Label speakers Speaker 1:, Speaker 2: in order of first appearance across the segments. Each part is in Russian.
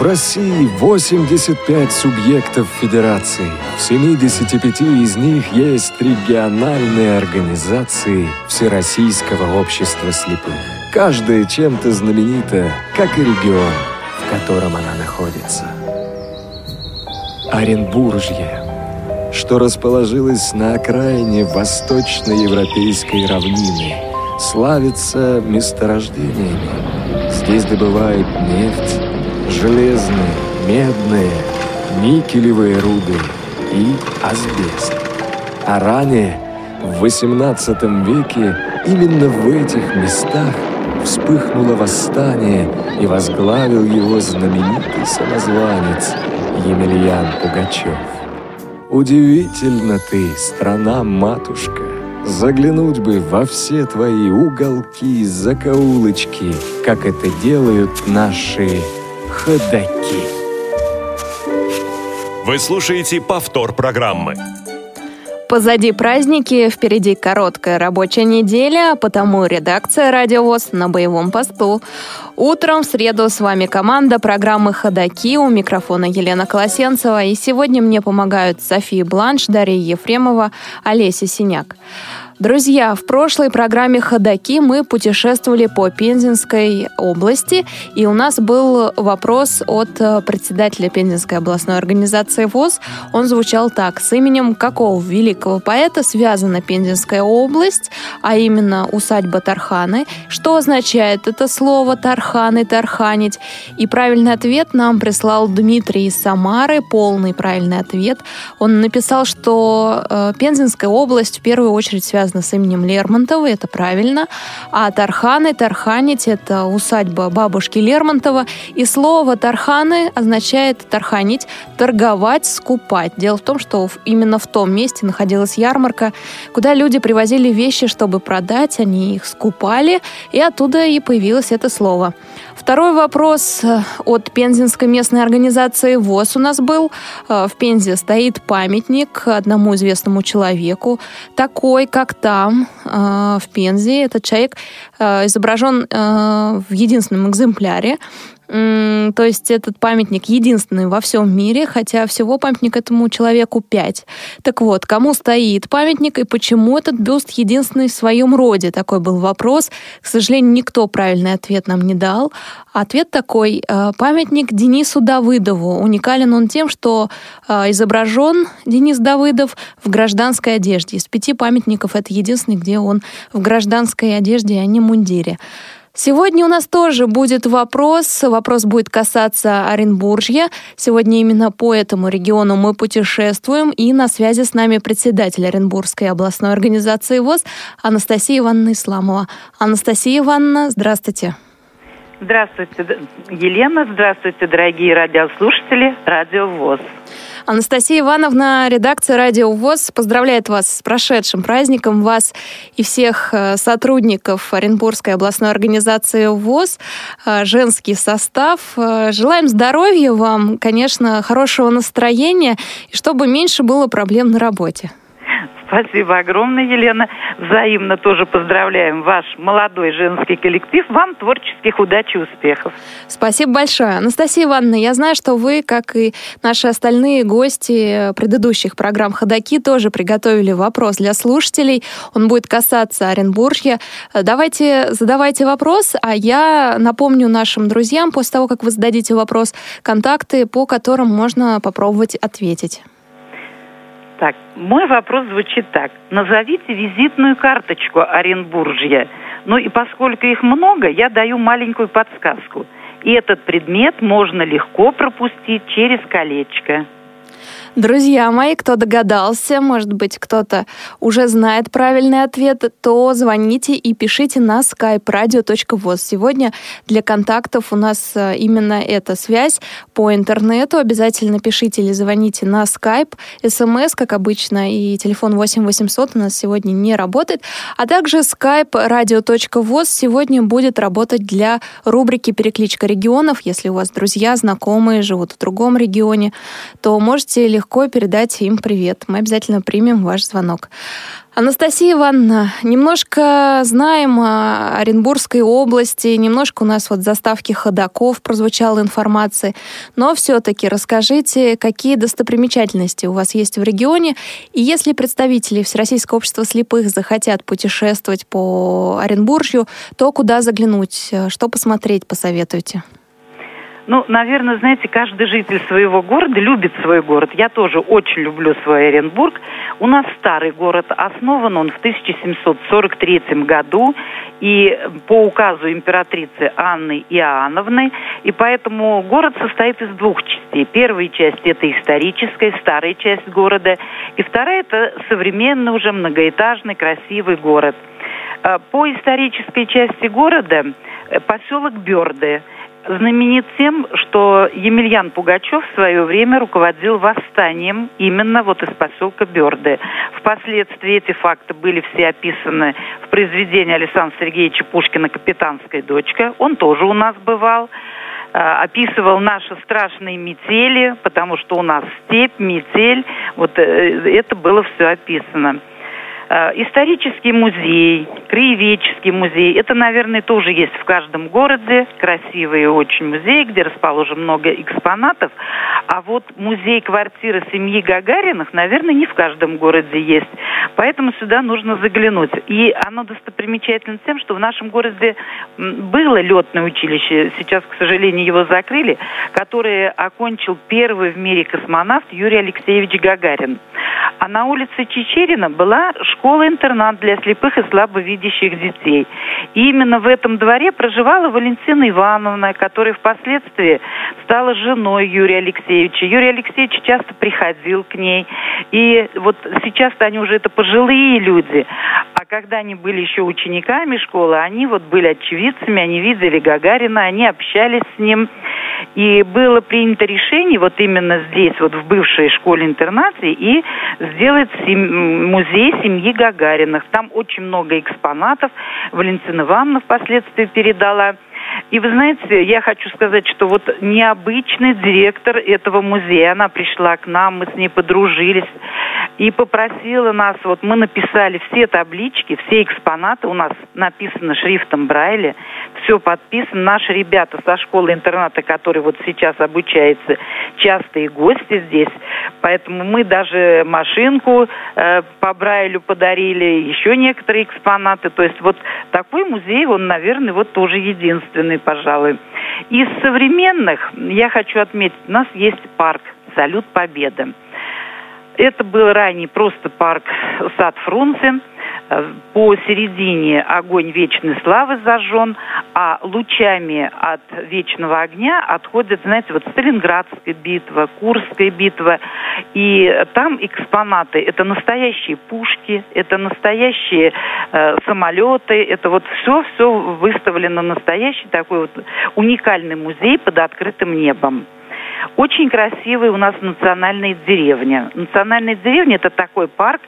Speaker 1: В России 85 субъектов федерации. В 75 из них есть региональные организации Всероссийского общества слепых. Каждая чем-то знаменита, как и регион, в котором она находится. Оренбуржье, что расположилось на окраине восточноевропейской равнины, славится месторождениями. Здесь добывают нефть, железные, медные, никелевые руды и асбест. А ранее, в XVIII веке, именно в этих местах вспыхнуло восстание и возглавил его знаменитый самозванец Емельян Пугачев. Удивительно ты, страна-матушка, заглянуть бы во все твои уголки, закоулочки, как это делают наши ходаки.
Speaker 2: Вы слушаете повтор программы.
Speaker 3: Позади праздники, впереди короткая рабочая неделя, а потому редакция «Радиовоз» на боевом посту. Утром в среду с вами команда программы «Ходоки» у микрофона Елена Колосенцева. И сегодня мне помогают София Бланш, Дарья Ефремова, Олеся Синяк. Друзья, в прошлой программе «Ходоки» мы путешествовали по Пензенской области, и у нас был вопрос от э, председателя Пензенской областной организации ВОЗ. Он звучал так. С именем какого великого поэта связана Пензенская область, а именно усадьба Тарханы? Что означает это слово «тарханы», «тарханить»? И правильный ответ нам прислал Дмитрий из Самары, полный правильный ответ. Он написал, что э, Пензенская область в первую очередь связана связано с именем Лермонтова, это правильно. А Тарханы, Тарханить – это усадьба бабушки Лермонтова. И слово Тарханы означает тарханить, торговать, скупать. Дело в том, что именно в том месте находилась ярмарка, куда люди привозили вещи, чтобы продать, они их скупали, и оттуда и появилось это слово. Второй вопрос э, от Пензенской местной организации ВОЗ у нас был. Э, в Пензе стоит памятник одному известному человеку, такой, как там, э, в Пензе. Этот человек изображен в единственном экземпляре. То есть этот памятник единственный во всем мире, хотя всего памятник этому человеку пять. Так вот, кому стоит памятник и почему этот бюст единственный в своем роде? Такой был вопрос. К сожалению, никто правильный ответ нам не дал. Ответ такой. Э, памятник Денису Давыдову. Уникален он тем, что э, изображен Денис Давыдов в гражданской одежде. Из пяти памятников это единственный, где он в гражданской одежде, а не мундире. Сегодня у нас тоже будет вопрос. Вопрос будет касаться Оренбуржья. Сегодня именно по этому региону мы путешествуем. И на связи с нами председатель Оренбургской областной организации ВОЗ Анастасия Ивановна Исламова. Анастасия Ивановна, здравствуйте.
Speaker 4: Здравствуйте, Елена. Здравствуйте, дорогие радиослушатели Радио ВОЗ.
Speaker 3: Анастасия Ивановна, редакция «Радио ВОЗ» поздравляет вас с прошедшим праздником, вас и всех э, сотрудников Оренбургской областной организации ВОЗ, э, женский состав. Э, желаем здоровья вам, конечно, хорошего настроения, и чтобы меньше было проблем на работе.
Speaker 4: Спасибо огромное, Елена. Взаимно тоже поздравляем ваш молодой женский коллектив. Вам творческих удач и успехов.
Speaker 3: Спасибо большое. Анастасия Ивановна, я знаю, что вы, как и наши остальные гости предыдущих программ «Ходоки», тоже приготовили вопрос для слушателей. Он будет касаться Оренбуржья. Давайте задавайте вопрос, а я напомню нашим друзьям, после того, как вы зададите вопрос, контакты, по которым можно попробовать ответить.
Speaker 4: Так, мой вопрос звучит так. Назовите визитную карточку Оренбуржья. Ну и поскольку их много, я даю маленькую подсказку. И этот предмет можно легко пропустить через колечко.
Speaker 3: Друзья мои, кто догадался, может быть, кто-то уже знает правильный ответ, то звоните и пишите на skype radio.voz. Сегодня для контактов у нас э, именно эта связь по интернету. Обязательно пишите или звоните на skype. смс, как обычно, и телефон 8 800 у нас сегодня не работает. А также skype сегодня будет работать для рубрики «Перекличка регионов». Если у вас друзья, знакомые живут в другом регионе, то можете легко передать им привет. Мы обязательно примем ваш звонок. Анастасия Ивановна, немножко знаем о Оренбургской области, немножко у нас вот заставки ходаков прозвучала информация, но все-таки расскажите, какие достопримечательности у вас есть в регионе, и если представители Всероссийского общества слепых захотят путешествовать по Оренбуржью, то куда заглянуть, что посмотреть, посоветуйте?
Speaker 4: Ну, наверное, знаете, каждый житель своего города любит свой город. Я тоже очень люблю свой Оренбург. У нас старый город, основан он в 1743 году и по указу императрицы Анны Иоанновны. И поэтому город состоит из двух частей. Первая часть – это историческая, старая часть города. И вторая – это современный уже многоэтажный, красивый город. Э, по исторической части города э, поселок Бёрды – знаменит тем, что Емельян Пугачев в свое время руководил восстанием именно вот из поселка Берды. Впоследствии эти факты были все описаны в произведении Александра Сергеевича Пушкина «Капитанская дочка». Он тоже у нас бывал э, описывал наши страшные метели, потому что у нас степь, метель, вот э, это было все описано. Э, исторический музей, краеведческий музей. Это, наверное, тоже есть в каждом городе. Красивые очень музеи, где расположено много экспонатов. А вот музей квартиры семьи Гагариных, наверное, не в каждом городе есть. Поэтому сюда нужно заглянуть. И оно достопримечательно тем, что в нашем городе было летное училище, сейчас, к сожалению, его закрыли, которое окончил первый в мире космонавт Юрий Алексеевич Гагарин. А на улице Чечерина была школа школа-интернат для слепых и слабовидящих детей. И именно в этом дворе проживала Валентина Ивановна, которая впоследствии стала женой Юрия Алексеевича. Юрий Алексеевич часто приходил к ней. И вот сейчас они уже это пожилые люди. А когда они были еще учениками школы, они вот были очевидцами, они видели Гагарина, они общались с ним. И было принято решение вот именно здесь, вот в бывшей школе-интернате, и сделать сем... музей семьи Гагариных. Там очень много экспонатов. Валентина Ивановна впоследствии передала. И вы знаете, я хочу сказать, что вот необычный директор этого музея, она пришла к нам, мы с ней подружились и попросила нас, вот мы написали все таблички, все экспонаты у нас написано шрифтом Брайля, все подписано. Наши ребята со школы-интерната, которые вот сейчас обучаются, частые гости здесь, поэтому мы даже машинку э, по Брайлю подарили, еще некоторые экспонаты. То есть вот такой музей, он, наверное, вот тоже единственный, пожалуй. Из современных я хочу отметить, у нас есть парк «Салют Победы». Это был ранее просто парк Сад Фрунзе. По середине огонь вечной славы зажжен, а лучами от вечного огня отходит, знаете, вот Сталинградская битва, Курская битва. И там экспонаты, это настоящие пушки, это настоящие э, самолеты, это вот все-все выставлено настоящий такой вот уникальный музей под открытым небом. Очень красивая у нас национальная деревня. Национальная деревня – это такой парк,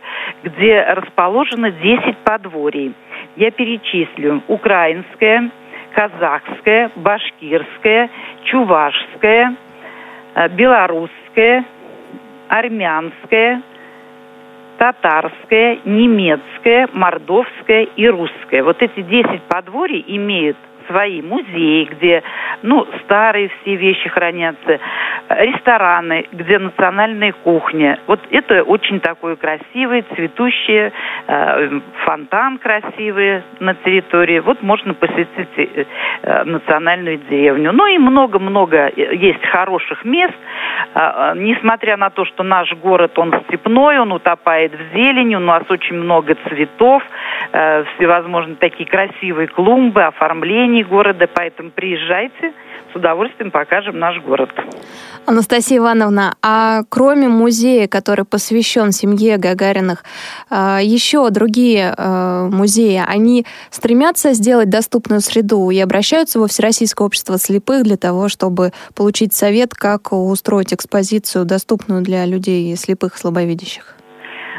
Speaker 4: где расположено 10 подворий. Я перечислю. Украинская, казахская, башкирская, чувашская, э, белорусская, армянская, татарская, немецкая, мордовская и русская. Вот эти 10 подворий имеют свои музеи, где, ну, старые все вещи хранятся, рестораны, где национальная кухня. Вот это очень такое красивое, цветущее, э, фонтан красивый на территории. Вот можно посетить э, э, национальную деревню. Ну и много-много есть хороших мест. Несмотря на то, что наш город, он степной, он утопает в зелени, у нас очень много цветов, всевозможные такие красивые клумбы, оформления города, поэтому приезжайте, с удовольствием покажем наш город.
Speaker 3: Анастасия Ивановна, а кроме музея, который посвящен семье Гагариных, а, еще другие а, музеи, они стремятся сделать доступную среду и обращаются во Всероссийское общество слепых для того, чтобы получить совет, как устроить экспозицию, доступную для людей слепых и слабовидящих?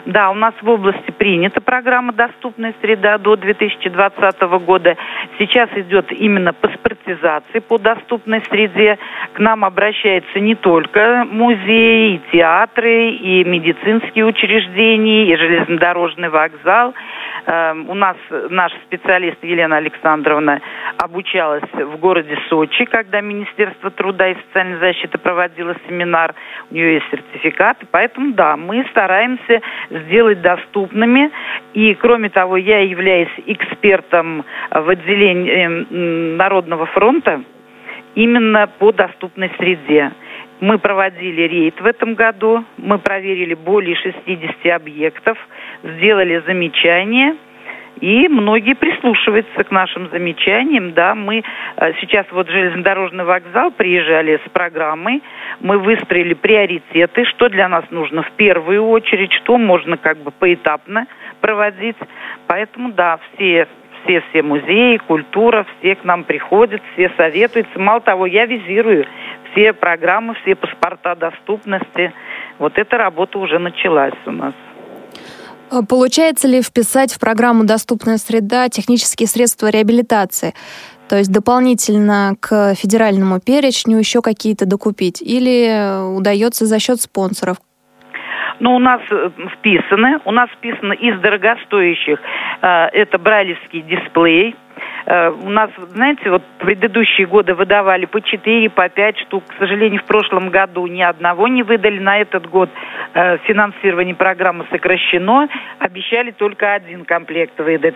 Speaker 4: Да, у нас в области принята программа «Доступная среда» до 2020 года. Сейчас идет именно паспорт амортизации по доступной среде. К нам обращаются не только музеи, и театры, и медицинские учреждения, и железнодорожный вокзал. Эм, у нас наш специалист Елена Александровна обучалась в городе Сочи, когда Министерство труда и социальной защиты проводило семинар. У нее есть сертификат. Поэтому, да, мы стараемся сделать доступными. И, кроме того, я являюсь экспертом в отделении Народного фронта именно по доступной среде. Мы проводили рейд в этом году, мы проверили более 60 объектов, сделали замечания, и многие прислушиваются к нашим замечаниям. Да, мы э, сейчас вот железнодорожный вокзал приезжали с программой, мы выстроили приоритеты, что для нас нужно в первую очередь, что можно как бы поэтапно проводить. Поэтому да, все все, все музеи, культура, все к нам приходят, все советуются. Мало того, я визирую все программы, все паспорта доступности. Вот эта работа уже началась у нас.
Speaker 3: А получается ли вписать в программу «Доступная среда» технические средства реабилитации? То есть дополнительно к федеральному перечню еще какие-то докупить? Или удается за счет спонсоров?
Speaker 4: Ну, у нас э, вписаны, у нас вписано из дорогостоящих, э, это брайлевский дисплей, Э, у нас, знаете, вот предыдущие годы выдавали по 4, по 5 штук. К сожалению, в прошлом году ни одного не выдали. На этот год финансирование программы сокращено. Обещали только один комплект выдать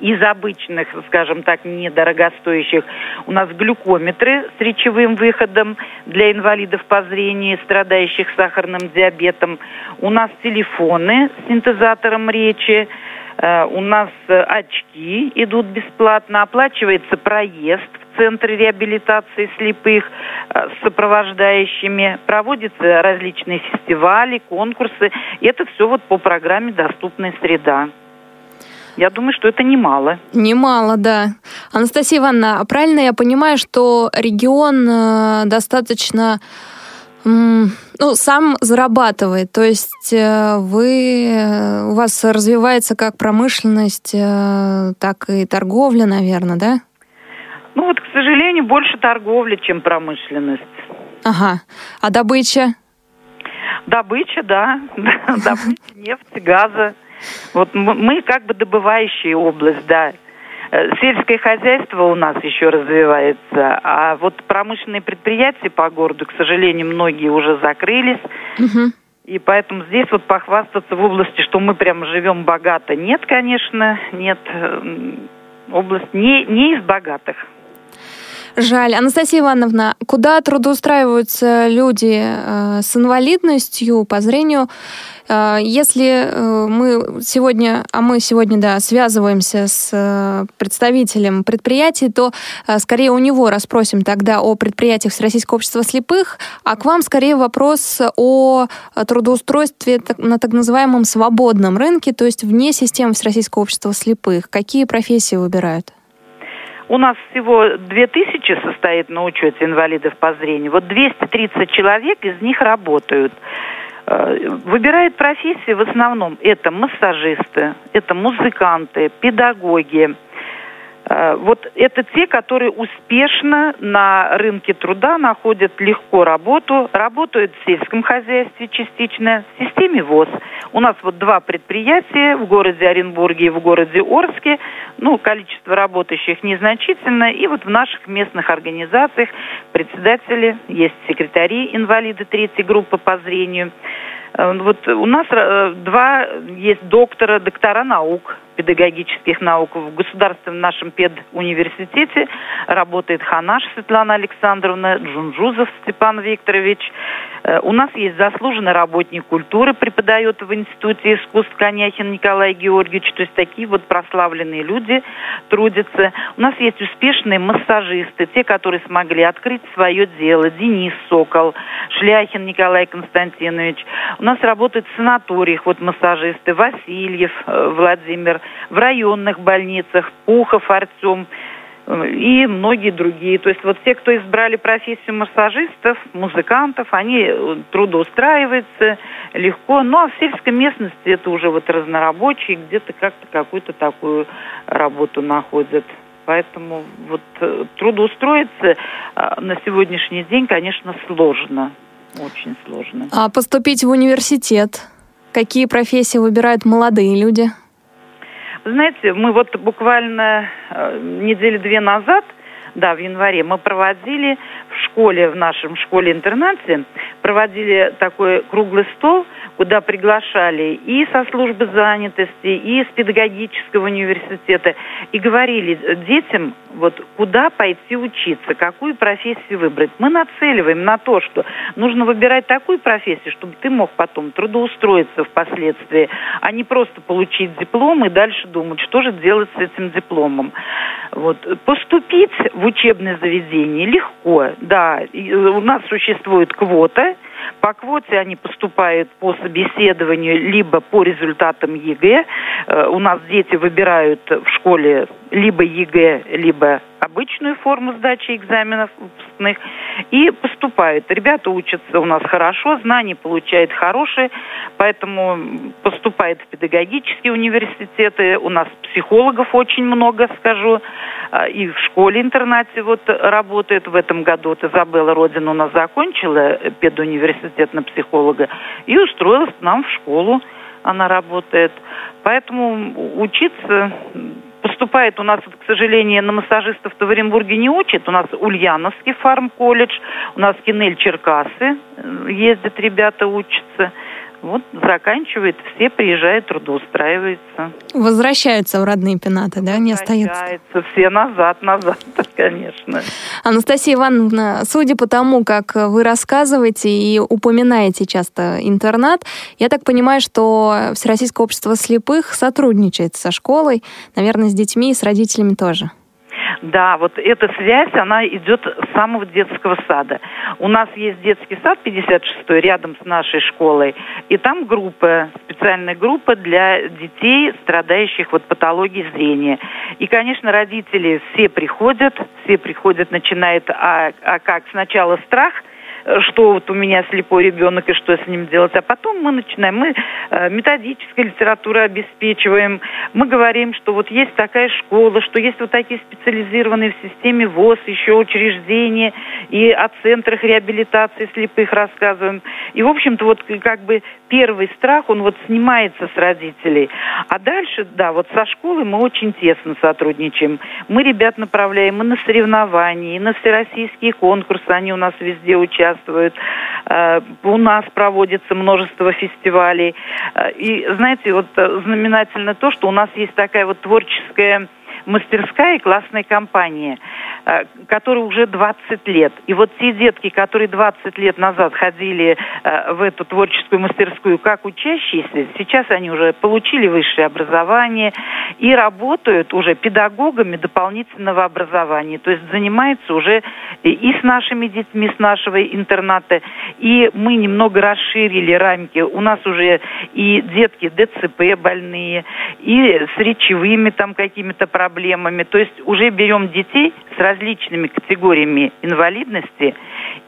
Speaker 4: из обычных, скажем так, недорогостоящих у нас глюкометры с речевым выходом для инвалидов по зрению, страдающих сахарным диабетом. У нас телефоны с синтезатором речи. Э, у нас э, очки идут бесплатно, оплачивается проезд в центре реабилитации слепых э, с сопровождающими, проводятся различные фестивали, конкурсы. Это все вот по программе «Доступная среда». Я думаю, что это немало.
Speaker 3: Немало, да. Анастасия Ивановна, а правильно я понимаю, что регион достаточно ну, сам зарабатывает. То есть э, вы, э, у вас развивается как промышленность, э, так и торговля, наверное, да?
Speaker 4: Ну вот, к сожалению, больше торговля, чем промышленность.
Speaker 3: Ага. А добыча?
Speaker 4: Добыча, да. Добыча нефти, газа. Вот мы как бы добывающая область, да. Э, сельское хозяйство у нас еще развивается, а вот промышленные предприятия по городу, к сожалению, многие уже закрылись. Угу. И поэтому здесь вот похвастаться в области, что мы прям живем богато, нет, конечно, нет. Область не, не из богатых.
Speaker 3: Жаль. Анастасия Ивановна, куда трудоустраиваются люди э, с инвалидностью по зрению? Э, если э, мы сегодня, а мы сегодня, да, связываемся с представителем предприятий, то скорее у него расспросим тогда о предприятиях Всероссийского общества слепых, а к вам скорее вопрос о трудоустройстве на так называемом свободном рынке, то есть вне системы Всероссийского общества слепых. Какие профессии выбирают?
Speaker 4: У нас всего 2000 состоит на учете инвалидов по зрению. Вот 230 человек из них работают. Э, выбирают профессии в основном это массажисты, это музыканты, педагоги, вот это те, которые успешно на рынке труда находят легко работу, работают в сельском хозяйстве частично, в системе ВОЗ. У нас вот два предприятия в городе Оренбурге и в городе Орске. Ну, количество работающих незначительно. И вот в наших местных организациях председатели, есть секретари, инвалиды третьей группы по зрению. Э, вот у нас э, два есть доктора, доктора наук, педагогических наук в государственном нашем педуниверситете. Работает Ханаш Светлана Александровна, Джунжузов Степан Викторович. Э, у нас есть заслуженный работник культуры, преподает в Институте искусств Коняхин Николай Георгиевич. То есть такие вот прославленные люди трудятся. У нас есть успешные массажисты, те, которые смогли открыть свое дело. Денис Сокол, Шляхин Николай Константинович. У нас работают в санаториях вот массажисты. Васильев э, Владимир в районных больницах, Пухов Артем э, и многие другие. То есть вот те, кто избрали профессию массажистов, музыкантов, они э, трудоустраиваются легко. Ну а в сельской местности это уже вот разнорабочие, где-то как-то какую-то такую работу находят. Поэтому вот э, трудоустроиться на сегодняшний день, конечно, сложно. Очень сложно.
Speaker 3: А поступить в университет? Какие профессии выбирают молодые люди?
Speaker 4: Знаете, мы вот буквально э, недели две назад, да, в январе, мы проводили в школе, в нашем школе-интернате, проводили такой круглый стол, куда приглашали и со службы занятости, и из педагогического университета, и говорили детям, вот куда пойти учиться, какую профессию выбрать. Мы нацеливаем на то, что нужно выбирать такую профессию, чтобы ты мог потом трудоустроиться впоследствии, а не просто получить диплом и дальше думать, что же делать с этим дипломом. Вот. Поступить в учебное заведение легко, да. У нас существует квота, по квоте они поступают по собеседованию либо по результатам ЕГЭ. Э, у нас дети выбирают в школе либо ЕГЭ, либо обычную форму сдачи экзаменов выпускных и поступают. Ребята учатся у нас хорошо, знания получают хорошие, поэтому поступают в педагогические университеты. У нас психологов очень много, скажу, а, и в школе-интернате вот работает в этом году. Вот Изабелла Родина у нас закончила педуниверситет на психолога и устроилась к нам в школу. Она работает. Поэтому учиться поступает у нас, к сожалению, на массажистов-то в Оренбурге не учат. У нас Ульяновский фарм-колледж, у нас Кинель Черкасы э, ездят ребята, учатся. Вот заканчивает, все приезжают, трудоустраиваются.
Speaker 3: Возвращаются в родные пенаты, да, не остаются?
Speaker 4: Все назад, назад, конечно.
Speaker 3: Анастасия Ивановна, судя по тому, как вы рассказываете и упоминаете часто интернат, я так понимаю, что Всероссийское общество слепых сотрудничает со школой, наверное, с детьми и с родителями тоже.
Speaker 4: Да, вот эта связь, она идет с самого детского сада. У нас есть детский сад 56 рядом с нашей школой, и там группа, специальная группа для детей, страдающих вот патологией зрения. И, конечно, родители все приходят, все приходят, начинает, а, а как сначала страх – что вот у меня слепой ребенок и что с ним делать. А потом мы начинаем, мы э, методической литературой обеспечиваем, мы говорим, что вот есть такая школа, что есть вот такие специализированные в системе ВОЗ еще учреждения, и о центрах реабилитации слепых рассказываем. И, в общем-то, вот как бы первый страх, он вот снимается с родителей. А дальше, да, вот со школы мы очень тесно сотрудничаем. Мы ребят направляем и на соревнования, и на всероссийские конкурсы, они у нас везде участвуют. Э, у нас проводится множество фестивалей. Э, и, знаете, вот э, знаменательно то, что у нас есть такая вот творческая мастерская и классная компания, э, которая уже 20 лет. И вот те детки, которые 20 лет назад ходили э, в эту творческую мастерскую как учащиеся, сейчас они уже получили высшее образование и работают уже педагогами дополнительного образования. То есть занимаются уже и с нашими детьми, с нашего интерната. И мы немного расширили рамки. У нас уже и детки ДЦП больные, и с речевыми там какими-то проблемами проблемами. То есть уже берем детей с различными категориями инвалидности,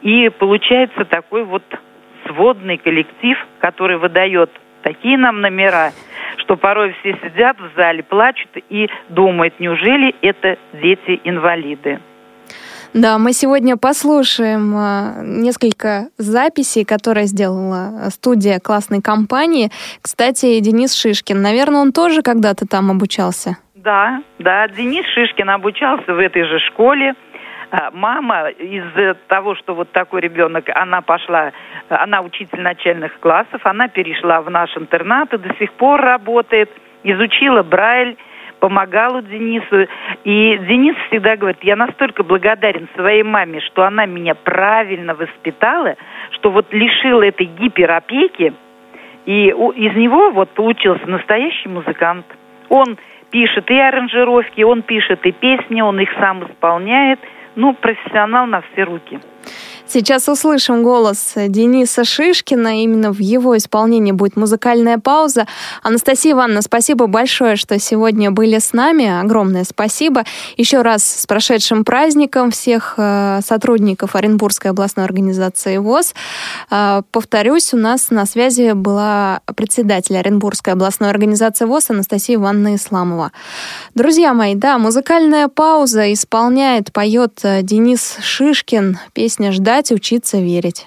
Speaker 4: и получается такой вот сводный коллектив, который выдает такие нам номера, что порой все сидят в зале, плачут и думают, неужели это дети-инвалиды.
Speaker 3: Да, мы сегодня послушаем э, несколько записей, которые сделала студия классной компании. Кстати, Денис Шишкин, наверное, он тоже когда-то там обучался?
Speaker 4: Да, да, Денис Шишкин обучался в этой же школе. А, мама из-за того, что вот такой ребенок, она пошла, она учитель начальных классов, она перешла в наш интернат и до сих пор работает, изучила Брайль, помогала Денису. И Денис всегда говорит, я настолько благодарен своей маме, что она меня правильно воспитала, что вот лишила этой гиперопеки, и из него вот получился настоящий музыкант. Он пишет и аранжировки, он пишет и песни, он их сам исполняет. Ну, профессионал на все руки.
Speaker 5: Сейчас услышим голос Дениса Шишкина. Именно в его исполнении будет музыкальная пауза. Анастасия Ивановна, спасибо большое, что сегодня были с нами. Огромное спасибо. Еще раз с прошедшим праздником всех э, сотрудников Оренбургской областной организации ВОЗ. Э, повторюсь, у нас на связи была председатель Оренбургской областной организации ВОЗ Анастасия Ивановна Исламова. Друзья мои, да, музыкальная пауза исполняет, поет э, Денис Шишкин. Песня «Ждать, учиться верить».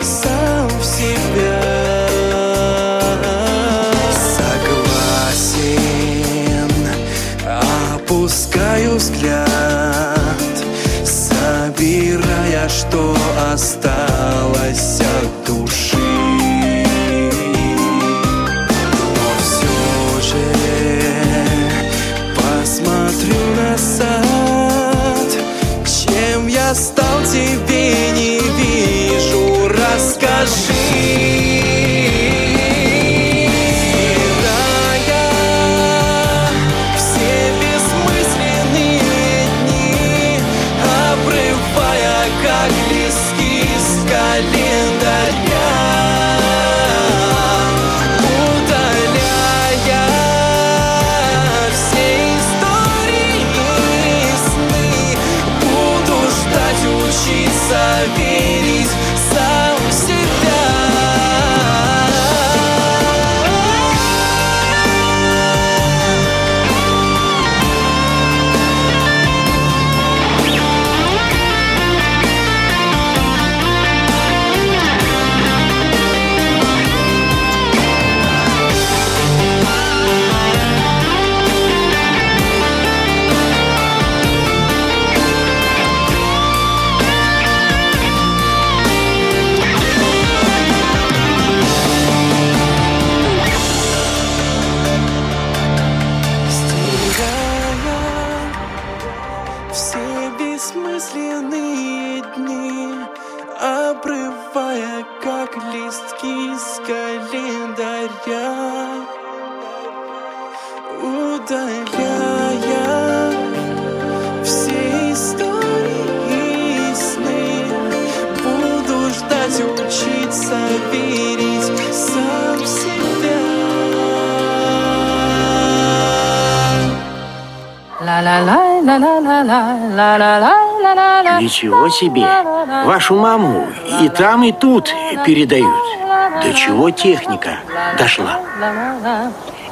Speaker 6: Ничего себе! Вашу маму и там, и тут передают. До чего техника дошла?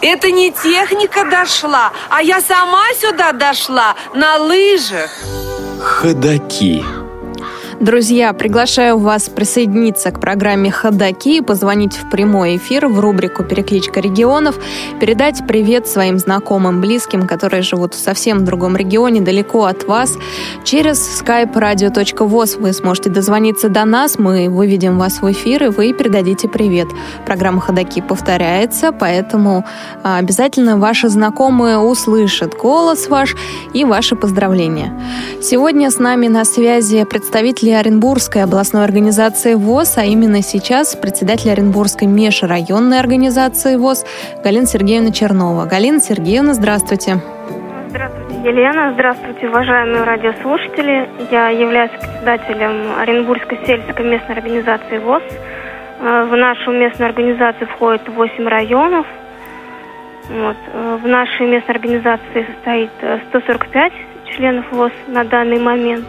Speaker 7: Это не техника дошла, а я сама сюда дошла на лыжах.
Speaker 1: Ходаки.
Speaker 5: Друзья, приглашаю вас присоединиться к программе «Ходоки» и позвонить в прямой эфир в рубрику «Перекличка регионов», передать привет своим знакомым, близким, которые живут в совсем другом регионе, далеко от вас. Через skype radio.voz вы сможете дозвониться до нас, мы выведем вас в эфир, и вы передадите привет. Программа «Ходоки» повторяется, поэтому а, обязательно ваши знакомые услышат голос ваш и ваши поздравления. Сегодня с нами на связи представитель председателя Оренбургской областной организации ВОЗ, а именно сейчас председатель Оренбургской межрайонной организации ВОЗ Галина Сергеевна Чернова. Галина Сергеевна, здравствуйте.
Speaker 8: Здравствуйте. Елена, здравствуйте, уважаемые радиослушатели. Я являюсь председателем Оренбургской сельской местной организации ВОЗ. Э, в нашу местную организацию входит 8 районов. Вот. Э, в нашей местной организации состоит 145 э, членов ВОЗ на данный момент.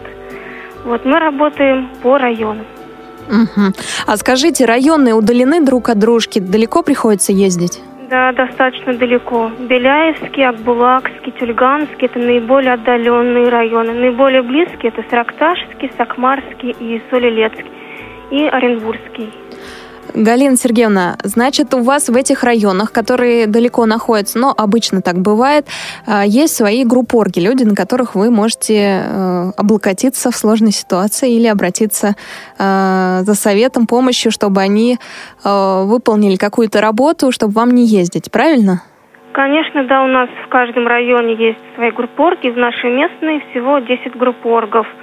Speaker 8: Вот мы работаем по районам.
Speaker 3: Угу. А скажите, районы удалены друг от дружки? Далеко приходится ездить?
Speaker 8: Да, достаточно далеко. Беляевский, Акбулакский, Тюльганский – это наиболее отдаленные районы. Наиболее близкие – это Саракташский, Сакмарский и Солилецкий, и Оренбургский.
Speaker 3: Галина Сергеевна, значит, у вас в этих районах, которые далеко находятся, но обычно так бывает, а, есть свои группорги, люди, на которых вы можете э, облокотиться в сложной ситуации или обратиться э, за советом, помощью, чтобы они э, выполнили какую-то работу, чтобы вам не ездить, правильно?
Speaker 8: Конечно, да, у нас в каждом районе есть свои группорги, в нашей местной всего 10 группоргов –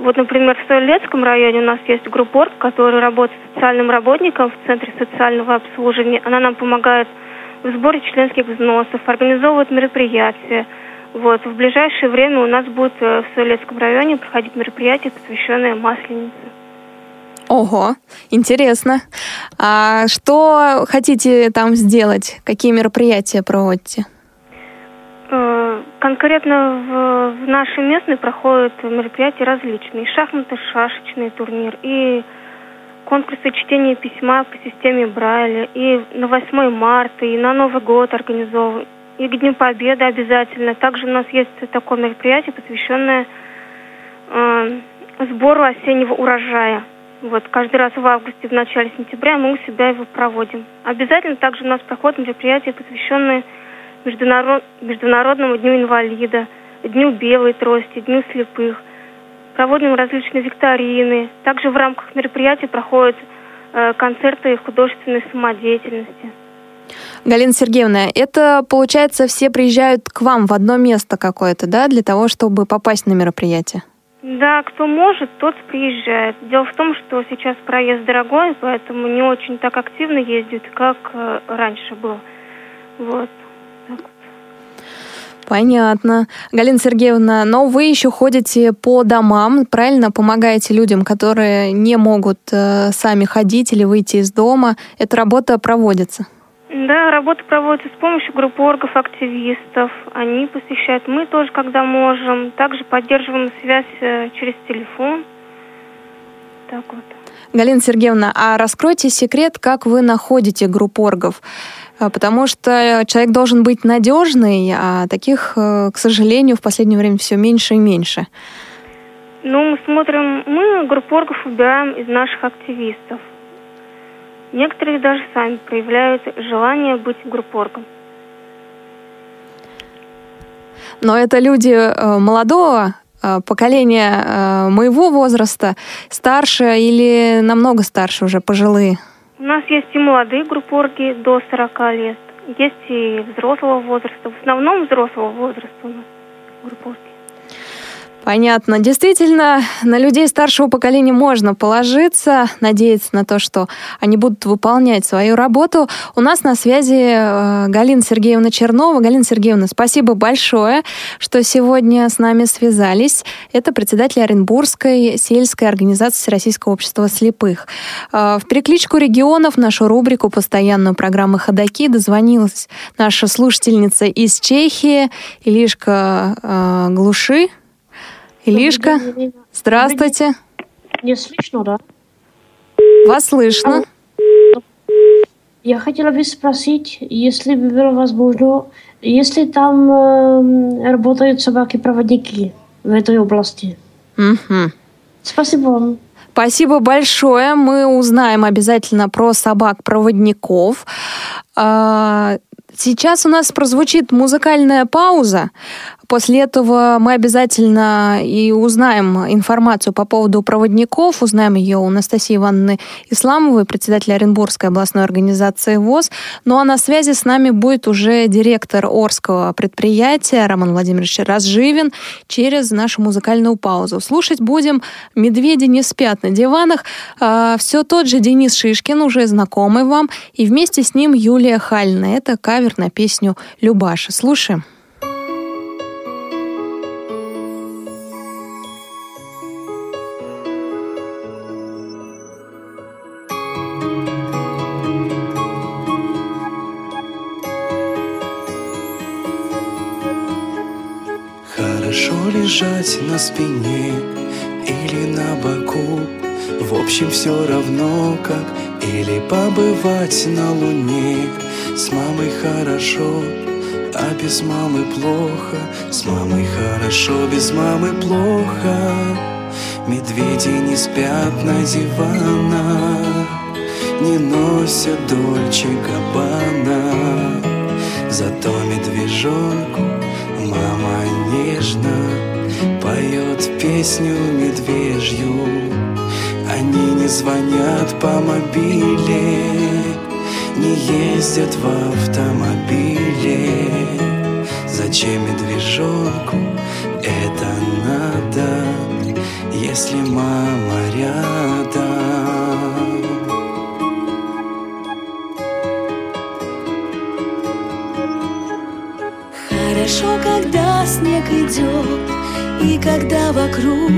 Speaker 8: вот, например, в Солилецком районе у нас есть группорг, который работает социальным работником в Центре социального обслуживания. Она нам помогает в сборе членских взносов, организовывает мероприятия. Вот. В ближайшее время у нас будет э, в Солилецком районе проходить мероприятие, посвященное Масленице.
Speaker 3: Ого, интересно. А что хотите там сделать? Какие мероприятия проводите?
Speaker 8: Э, конкретно в, в нашей местной проходят мероприятия различные. Шахматы, шашечный турнир и конкурсы чтения письма по системе Брайля. И на 8 марта, и на Новый год организовывают. И к Дню Победы обязательно. Также у нас есть такое мероприятие, посвященное э, сбору осеннего урожая. Вот каждый раз в августе, в начале сентября мы у себя его проводим. Обязательно также у нас проходят мероприятия, посвященные Международ... Международному дню инвалида, Дню белой трости, Дню слепых. Проводим различные викторины. Также в рамках мероприятий проходят э, концерты художественной самодеятельности.
Speaker 3: Галина Сергеевна, это, получается, все приезжают к вам в одно место какое-то, да, для того, чтобы попасть на мероприятие?
Speaker 8: Да, кто может, тот приезжает. Дело в том, что сейчас проезд дорогой, поэтому не очень так активно ездят, как э, раньше было. Вот.
Speaker 3: Понятно. Галина Сергеевна, но вы еще ходите по домам, правильно? Помогаете людям, которые не могут э, сами ходить или выйти из дома. Эта работа проводится?
Speaker 8: Да, работа проводится с помощью группы оргов, активистов. Они посещают. Мы тоже, когда можем. Также поддерживаем связь э, через телефон. Так вот.
Speaker 3: Галина Сергеевна, а раскройте секрет, как вы находите группу оргов? А, потому что человек должен быть надежный, а таких, э, к сожалению, в последнее время все меньше и меньше.
Speaker 8: Ну, мы смотрим, мы группу оргов выбираем из наших активистов. Некоторые даже сами проявляют желание быть группоргом.
Speaker 3: Но это люди э, молодого э, поколения моего возраста, старше или намного старше уже, пожилые?
Speaker 8: У нас есть и молодые группорги до 40 лет, есть и взрослого возраста. В основном взрослого возраста у нас группорги.
Speaker 3: Понятно. Действительно, на людей старшего поколения можно положиться, надеяться на то, что они будут выполнять свою работу. У нас на связи э, Галина Сергеевна Чернова. Галина Сергеевна, спасибо большое, что сегодня с нами связались. Это председатель Оренбургской сельской организации Российского общества слепых. Э, в перекличку регионов нашу рубрику постоянную программы «Ходоки» дозвонилась наша слушательница из Чехии, Илишка э, Глуши. Илишка, здравствуйте.
Speaker 9: Не слышно, да?
Speaker 3: Вас слышно.
Speaker 9: Я хотела бы спросить, если бы было возможно, если там э, работают собаки-проводники в этой области.
Speaker 3: Угу.
Speaker 9: Спасибо вам.
Speaker 3: Спасибо большое. Мы узнаем обязательно про собак-проводников. А, сейчас у нас прозвучит музыкальная пауза. После этого мы обязательно и узнаем информацию по поводу проводников, узнаем ее у Анастасии Ивановны Исламовой, председателя Оренбургской областной организации ВОЗ. Ну а на связи с нами будет уже директор Орского предприятия Роман Владимирович Разживин через нашу музыкальную паузу. Слушать будем «Медведи не спят на диванах». А, Все тот же Денис Шишкин, уже знакомый вам, и вместе с ним Юлия Хальна. Это кавер на песню «Любаша». Слушаем.
Speaker 5: Лежать на спине или на боку. В общем, все равно как Или побывать на луне. С мамой хорошо, а без мамы плохо. С мамой хорошо, без мамы плохо. Медведи не спят на диванах Не носят дольче габана Зато медвежонку мама нежно Поет песню медвежью Они не звонят по мобиле Не ездят в автомобиле Зачем медвежонку это надо, если мама рядом?
Speaker 10: Хорошо, когда снег идет И когда вокруг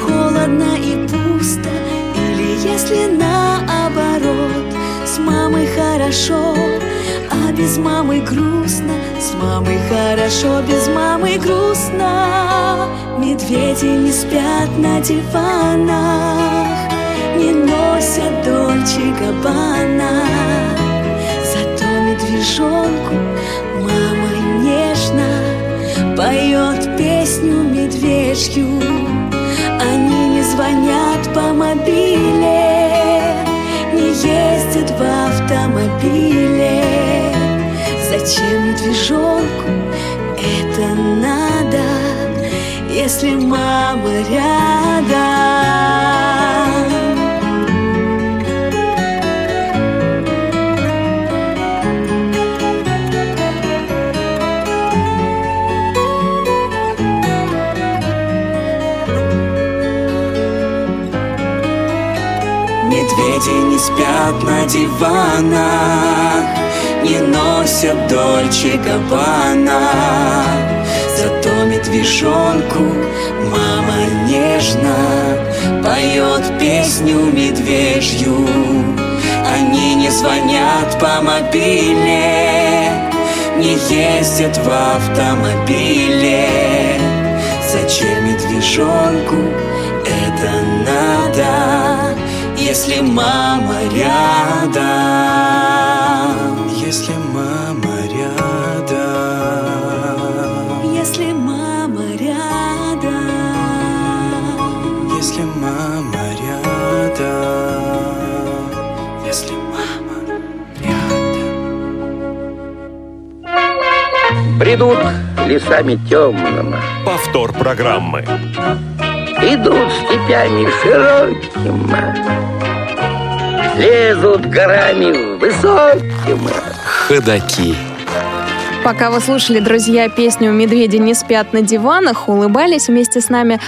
Speaker 10: холодно и пусто Или если наоборот С мамой хорошо, а без мамы грустно С мамой хорошо, без мамы грустно. Медведи не спят на диванах Не носят дольче габана Зато медвежонку мама нежно Поет песню медвежью Они не звонят по мобиле Не ездят в автомобиле. Зачем медвежонку это надо, если мама рядом?
Speaker 5: Медведи не спят на диванах Не носят дольче габбана. Зато медвежонку мама нежно Поет песню медвежью. Они не звонят по мобиле Не ездят в автомобиле. Зачем медвежонку это надо, если мама рядом? Если мама рядом?
Speaker 10: Если мама рядом
Speaker 5: Если мама рядом? Если мама
Speaker 11: Придут лесами темными,
Speaker 2: Повтор программы.
Speaker 11: Идут степями широкими, лезут горами высокими.
Speaker 1: Ходаки.
Speaker 3: Пока вы слушали, друзья, песню «Медведи не спят на диванах», улыбались вместе с нами,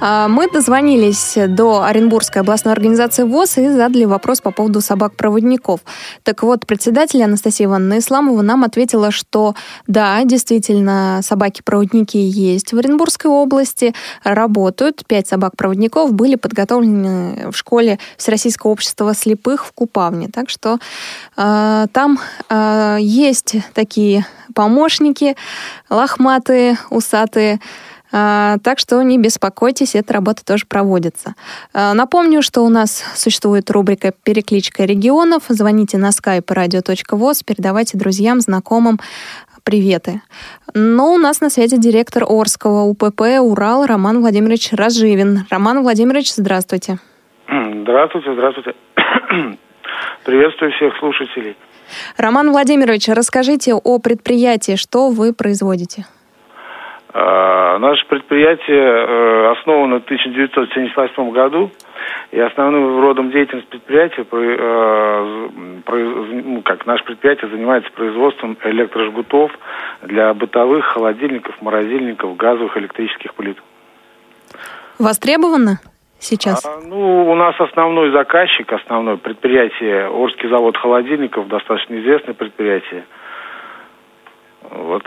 Speaker 3: а, мы дозвонились до Оренбургской областной организации ВОЗ и задали вопрос по поводу собак-проводников. Так вот, председатель Анастасия Ивановна Исламова нам ответила, что да, действительно, собаки-проводники есть в Оренбургской области, работают. Пять собак-проводников были подготовлены в школе Всероссийского общества слепых в Купавне. Так что э, там э, есть такие помощники, лохматые, усатые. А, Так что не беспокойтесь, эта работа тоже проводится. А, Напомню, что у нас существует рубрика «Перекличка регионов». Звоните на skype radio.voz, передавайте друзьям, знакомым приветы. Но у нас на связи директор Орского УПП «Урал» Роман Владимирович Разживин. Роман Владимирович, здравствуйте.
Speaker 12: Здравствуйте, здравствуйте. Приветствую всех слушателей.
Speaker 3: Роман Владимирович, расскажите о предприятии, что вы производите.
Speaker 12: А, Наше предприятие э, основано в 1978 году, и основным родом деятельности предприятия, э, ну, как наше предприятие занимается производством электрожгутов для бытовых холодильников, морозильников, газовых электрических плит.
Speaker 3: Востребовано сейчас?
Speaker 12: А, ну, у нас основной заказчик, основное предприятие Орский завод холодильников, достаточно известное предприятие. Вот.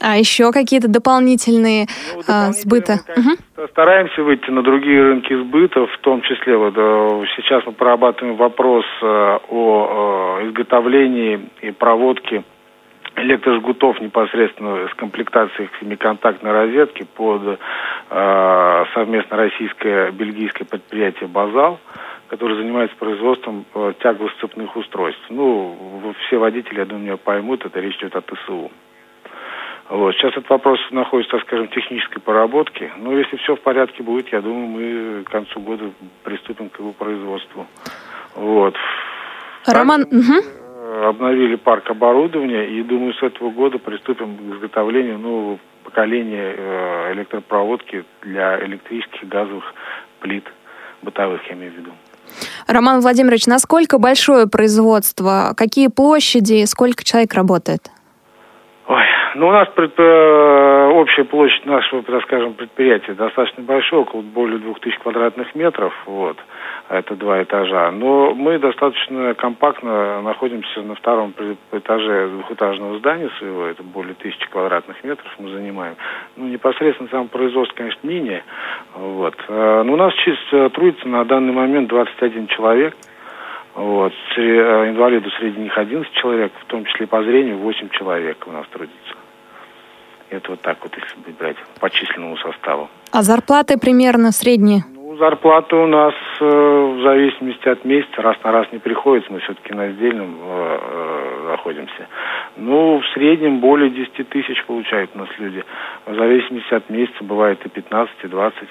Speaker 3: А еще какие-то дополнительные а, сбыта? Мгм.
Speaker 12: Стараемся выйти на другие рынки сбыта, в том числе вот э, сейчас мы прорабатываем вопрос э, о э, изготовлении и проводке электрожгутов непосредственно с комплектацией семиконтактной розетки под э, совместно российское бельгийское предприятие «Базал», которое занимается производством э, тягло-сцепных устройств. Ну, все водители, я думаю, меня поймут, это речь идет о ТСУ. Вот. Сейчас этот вопрос находится, так скажем, в технической проработке. Но если все в порядке будет, я думаю, мы к концу года приступим к его производству. Вот.
Speaker 3: Роман,
Speaker 12: Также, э, обновили парк оборудования и, думаю, с этого года приступим к изготовлению нового поколения э, электропроводки для электрических газовых плит бытовых, я имею в виду.
Speaker 3: Роман Владимирович, насколько большое производство? Какие площади? Сколько человек работает?
Speaker 12: Ну у нас предп... э, общая площадь нашего, так скажем, предприятия достаточно большая, около более 2000 квадратных метров, вот, это два этажа. Но мы достаточно компактно находимся на втором этаже двухэтажного здания своего, это более тысячи квадратных метров мы занимаем. Ну, непосредственно сам производство, конечно, мини, вот. Э, Но у нас чисто трудится на данный момент 21 человек, вот. Э, Инвалиду среди них 11 человек, в том числе по зрению 8 человек у нас трудится. Это вот так вот, если брать по численному составу.
Speaker 3: А зарплаты примерно средние?
Speaker 12: Ну, зарплата у нас э, в зависимости от месяца, раз на раз не приходится, мы все-таки на сдельном э, э, находимся. Ну, в среднем более 10 тысяч получают у нас люди. В зависимости от месяца бывает и 15, и 20.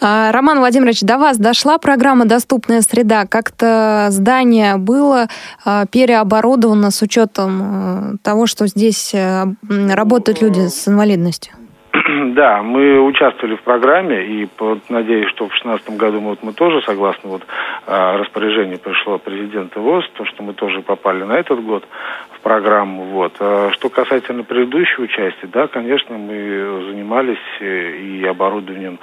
Speaker 3: А, Роман Владимирович, до вас дошла программа «Доступная среда». Как-то здание было а, переоборудовано с учетом э, того, что здесь э, работают люди с инвалидностью?
Speaker 12: Да, мы участвовали в программе, и вот, надеюсь, что в 2016 году мы, вот, мы тоже, согласно вот, а, распоряжению пришло президента ВОЗ, то, что мы тоже попали на этот год в программу. Вот. А Что касательно предыдущего участия, да, конечно, мы занимались э, и оборудованием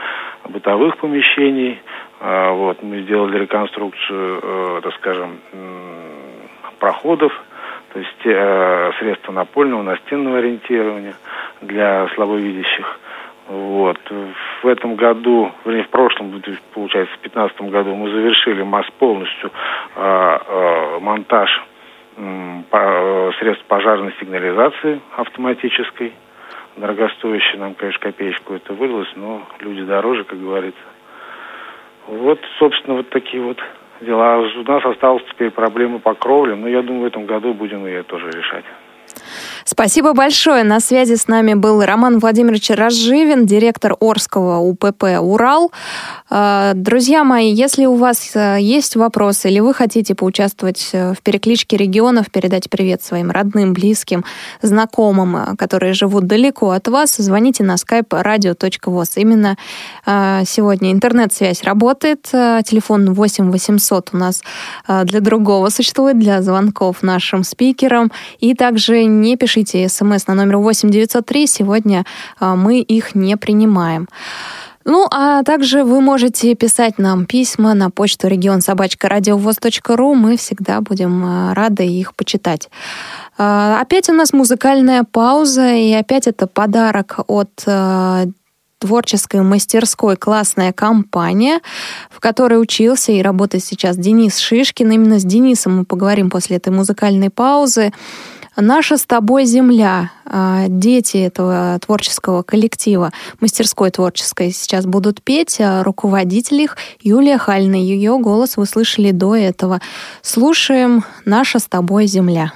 Speaker 12: бытовых помещений, А, вот, мы сделали реконструкцию, э, так скажем, проходов, то есть э, средства напольного, настенного ориентирования для слабовидящих. Вот. В этом году, вернее, в прошлом, получается, в 2015 году мы завершили масс полностью э, э, монтаж э, средств пожарной сигнализации автоматической. Дорогостоящая нам, конечно, копеечку это выдалось, но люди дороже, как говорится. Вот, собственно, вот такие вот дела. У нас осталась теперь проблема по кровле, но я думаю, в этом году будем ее тоже решать.
Speaker 3: Спасибо большое. На связи с нами был Роман Владимирович Разживин, директор Орского УПП «Урал». Э, Друзья мои, если у вас э, есть вопросы или вы хотите поучаствовать э, в перекличке регионов, передать привет своим родным, близким, знакомым, которые живут далеко от вас, звоните на skype radio.voz. Именно сегодня интернет-связь работает. Телефон 8 800 у нас для другого существует, для звонков нашим спикерам. И также не пишите смс на номер 8 903. Сегодня а, мы их не принимаем. Ну, а также вы можете писать нам письма на почту регион собачка радиовоз.ру. Мы всегда будем а, рады их почитать. А, Опять у нас музыкальная пауза, и опять это подарок от творческой мастерской классная компания, в которой учился и работает сейчас Денис Шишкин. Именно с Денисом мы поговорим после этой музыкальной паузы. Наша с тобой земля. А, Дети этого творческого коллектива, мастерской творческой, сейчас будут петь. а Руководитель их Юлия Хальна. Ее голос вы слышали до этого. Слушаем «Наша с тобой земля».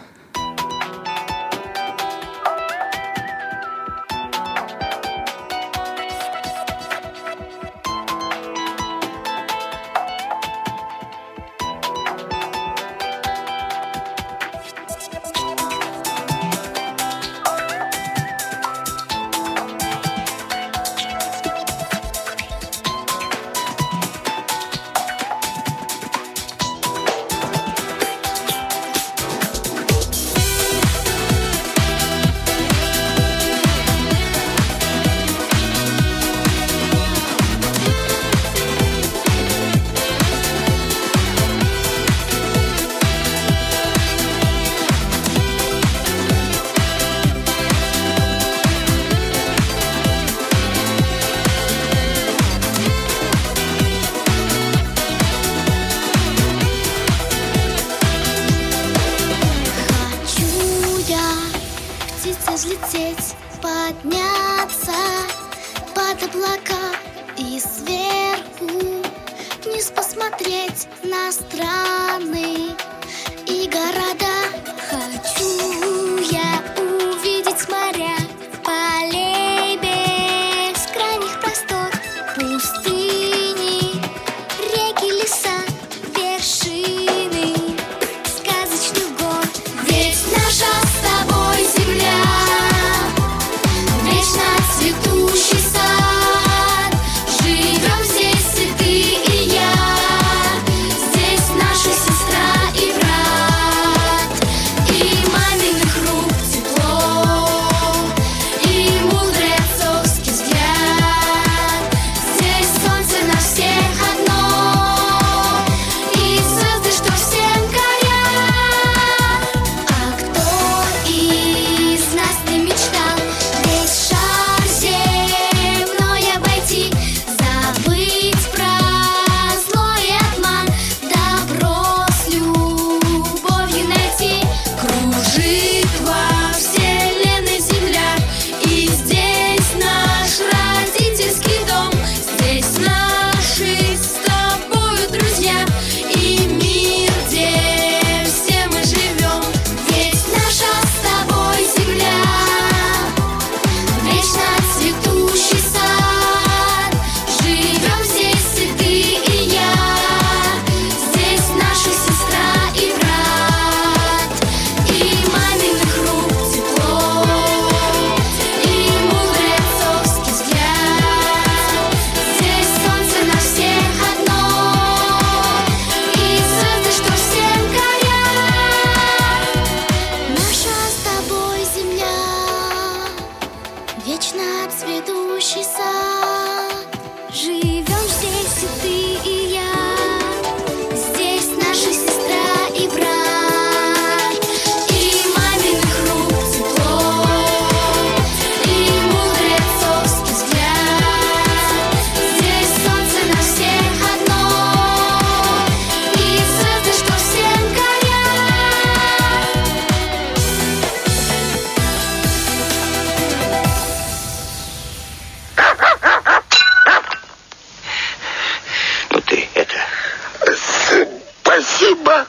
Speaker 11: Спасибо.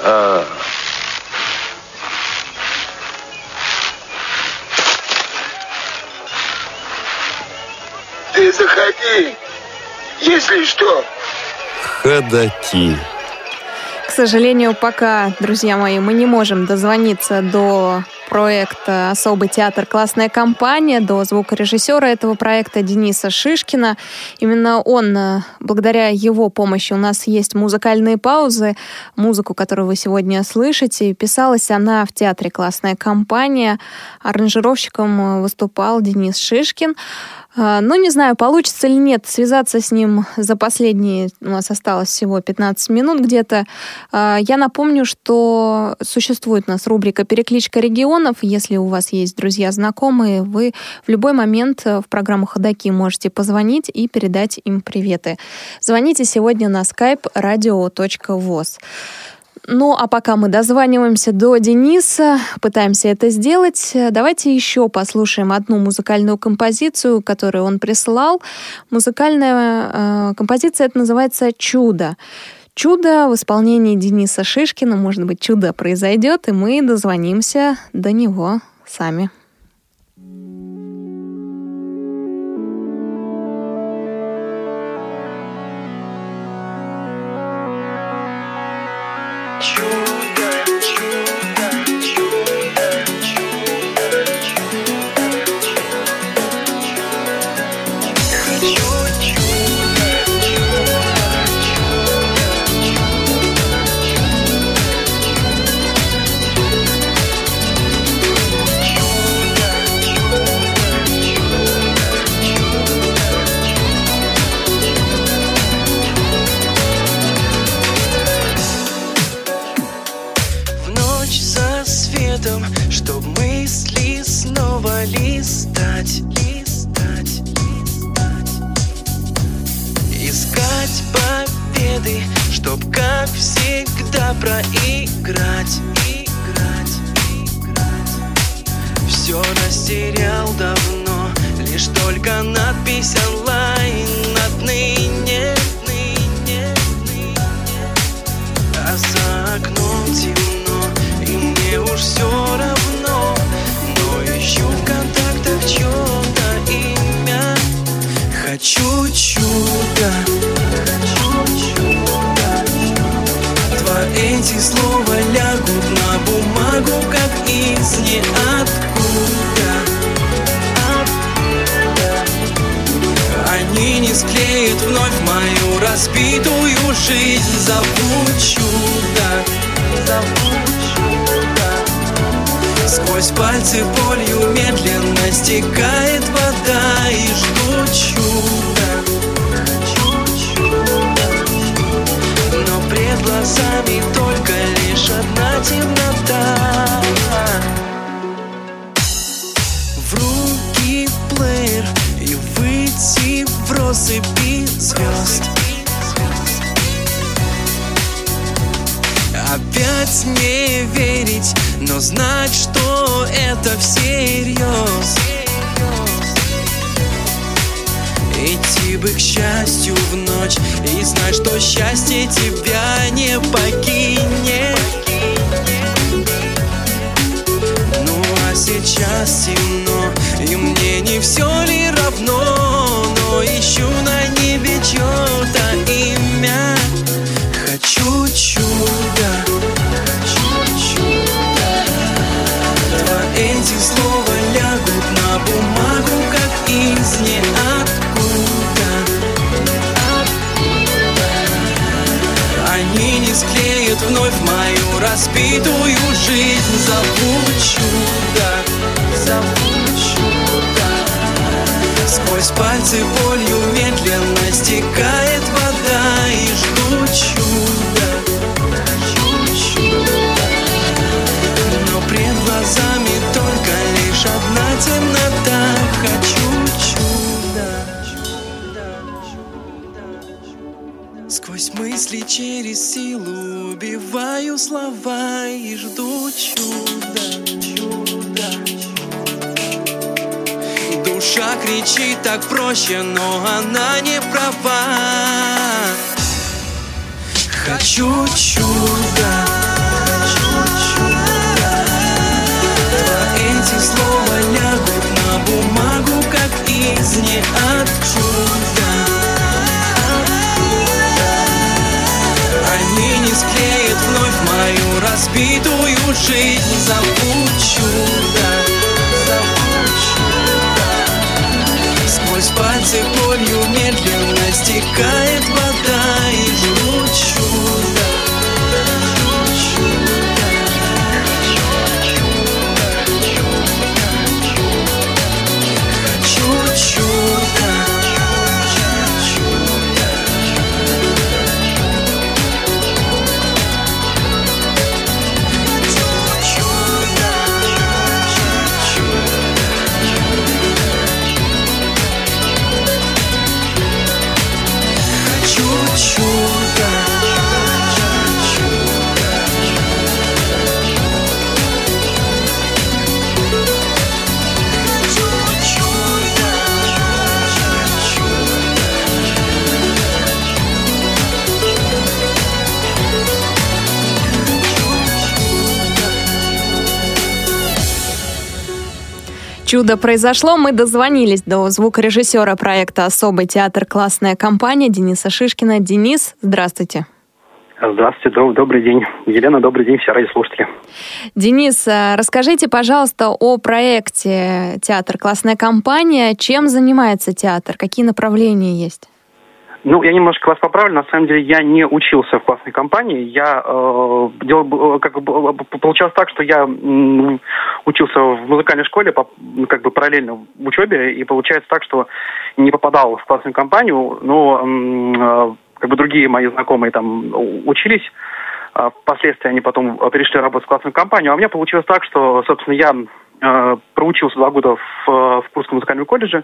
Speaker 11: А, Ты заходи, если что.
Speaker 2: Ходаки.
Speaker 3: К сожалению, пока, друзья мои, мы не можем дозвониться до проекта «Особый театр. Классная компания», до звукорежиссера этого проекта Дениса Шишкина. Именно он, э, благодаря его помощи, у нас есть музыкальные паузы. Музыку, которую вы сегодня слышите, писалась она в театре «Классная компания». Аранжировщиком э, выступал Денис Шишкин. Ну, не знаю, получится ли нет связаться с ним за последние, у нас осталось всего 15 минут где-то. Я напомню, что существует у нас рубрика «Перекличка регионов». Если у вас есть друзья, знакомые, вы в любой момент э, в программу «Ходоки» можете позвонить и передать им приветы. Звоните сегодня на skype radio.voz. Ну, а пока мы дозваниваемся до Дениса, пытаемся это сделать, э, давайте еще послушаем одну музыкальную композицию, которую он прислал. Музыкальная э, композиция это называется «Чудо». Чудо в исполнении Дениса Шишкина, может быть, чудо произойдет, и мы дозвонимся до него сами.
Speaker 5: А Кричит так проще, но она не права. Хочу Два эти слова лягут на бумагу, как из ниоткуда. Они не склеят вновь мою разбитую жизнь Зовут чудо, медленно Чудо
Speaker 3: произошло, мы дозвонились до звукорежиссера проекта «Особый театр. Классная компания» Дениса Шишкина. Денис, здравствуйте.
Speaker 13: Здравствуйте, доб- добрый день. Елена, добрый день, все радиослушатели.
Speaker 3: Денис, а, расскажите, пожалуйста, о проекте «Театр. Классная компания». Чем занимается театр? Какие направления есть?
Speaker 13: Ну, я немножко вас поправлю. На самом деле, я не учился в классной компании. Я э, делал, э, как бы, э, получалось так, что я м, учился в музыкальной школе, по- как бы параллельно в учебе, и получается так, что не попадал в классную компанию, но м, э, как бы другие мои знакомые там учились. А Впоследствии они потом перешли работать в классную компанию. А у меня получилось так, что, собственно, я э, проучился два года в, в Курском музыкальном колледже.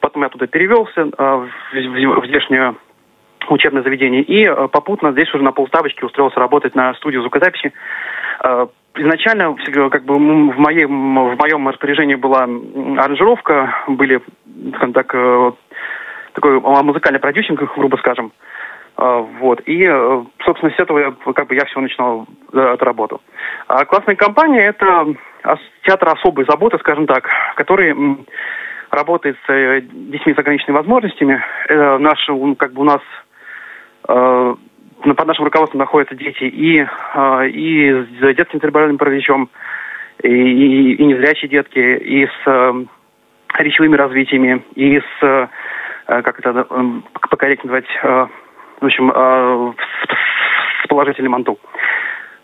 Speaker 13: Потом я туда перевелся э, в, в- здешнее учебное заведение. И э, попутно здесь уже на полставочки устроился работать на студию звукозаписи. Э, Изначально как бы в моем, в моем распоряжении была аранжировка, были, скажем так, такой музыкальный продюсинг, грубо скажем. Вот. И, собственно, с этого я, как бы я все начинал эту работу. А классная компания – это театр особой заботы, скажем так, который работает с э, детьми с ограниченными возможностями. Э, наш, м, как бы у нас э, под нашим руководством находятся дети и, э, и с детским церебральным параличом, и, и, незрячие детки, и с речевыми развитиями, и с, как это покорректно назвать, в общем, с, положительным анту.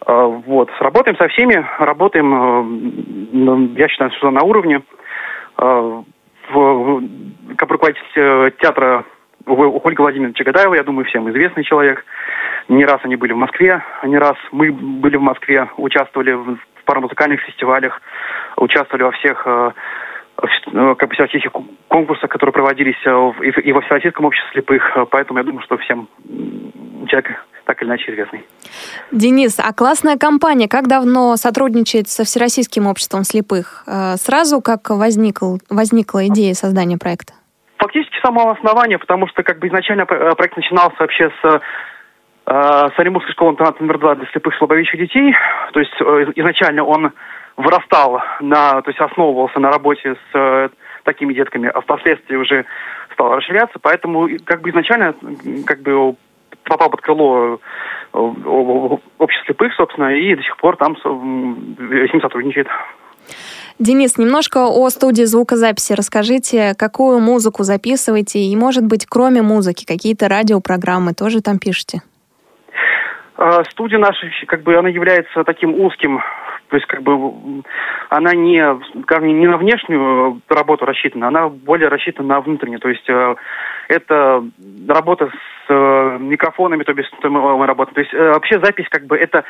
Speaker 13: Э, Вот. Работаем со всеми, работаем, я считаю, что на уровне. В- Как руководитель э, театра Ольга Владимировна Чагадаева, я думаю, всем известный человек. Не раз они были в Москве, не раз мы были в Москве, участвовали в в пару музыкальных фестивалях, участвовали во всех э, э, как бы кон- конкурсах, которые проводились и во Всероссийском обществе слепых. Поэтому я думаю, что всем человек так или иначе известный.
Speaker 3: Денис, а классная компания как давно сотрудничает со Всероссийским обществом слепых? Э, Сразу как возникл, возникла идея создания проекта?
Speaker 13: Фактически с самого основания, потому что как бы изначально э, проект начинался вообще с э, с Оренбургской школы-интерната номер два для слепых слабовидящих детей. То есть э, изначально он вырастал на, то есть основывался на работе с э, такими детками, а впоследствии уже стал расширяться. Поэтому как бы изначально как бы попал под крыло э, общества слепых, собственно, и до сих пор там с ним сотрудничает.
Speaker 3: Денис, немножко о студии звукозаписи расскажите, какую музыку записываете, и, может быть, кроме музыки, какие-то радиопрограммы тоже там пишете?
Speaker 13: А, Студия наша, как бы, она является таким узким, то есть, как бы, она не, скажем, не на внешнюю работу рассчитана, она более рассчитана на внутреннюю. То есть, э, это работа с э, микрофонами, то есть, мы работаем. То есть, э, вообще запись, как бы, это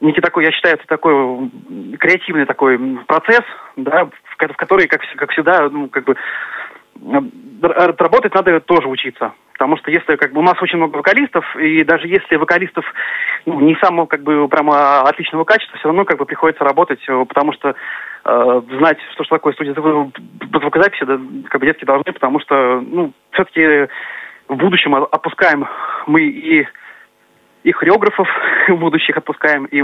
Speaker 13: некий такой, я считаю, это такой креативный такой процесс, да, в в который, как, как всегда, ну, как бы, работать надо тоже учиться. Потому что если как бы у нас очень много вокалистов, и даже если вокалистов ну, не самого как бы прямо отличного качества, все равно как бы приходится работать, э, потому что э, знать, что, что такое студия зву- звукозаписи, да, как бы детки должны, потому что, ну, все-таки в будущем опускаем мы и и хореографов будущих отпускаем, и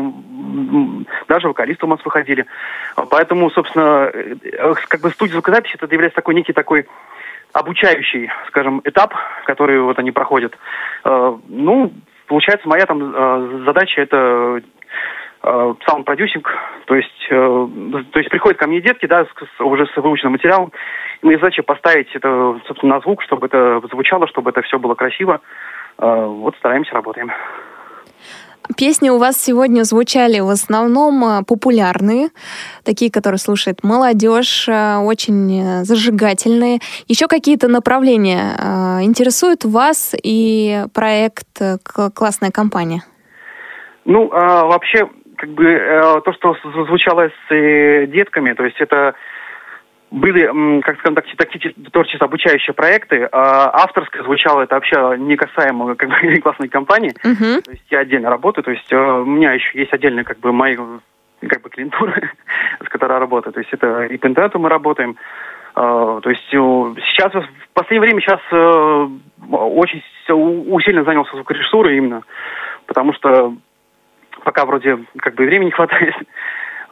Speaker 13: даже вокалисты у нас выходили. Поэтому, собственно, э, э, как бы студия звукозаписи это является такой некий такой обучающий, скажем, этап, который вот они проходят. Э, Ну, получается, моя там э, задача это э, саунд-продюсинг, то есть, э, то есть приходят ко мне детки, да, уже с выученным материалом, и моя задача поставить это, собственно, на звук, чтобы это звучало, чтобы это все было красиво. Вот стараемся, работаем.
Speaker 3: Песни у вас сегодня звучали в основном э, популярные, такие, которые слушает молодежь, э, очень э, зажигательные. Еще какие-то направления интересуют вас и проект э, «К- «Классная компания»?
Speaker 13: Ну, а, вообще, как бы то, что звучало с детками, то есть это были, как скажем так, такти- творчески обучающие проекты, а авторское звучало это вообще не касаемо как бы классной компании. То есть я отдельно работаю, то есть э, у меня еще есть отдельные как бы мои как бы клиентура, с которой я работаю. То есть это и по интернету мы работаем. Э, То есть э, сейчас, в последнее время сейчас э, очень усиленно занялся звукорежиссурой именно, потому что пока вроде как бы времени хватает.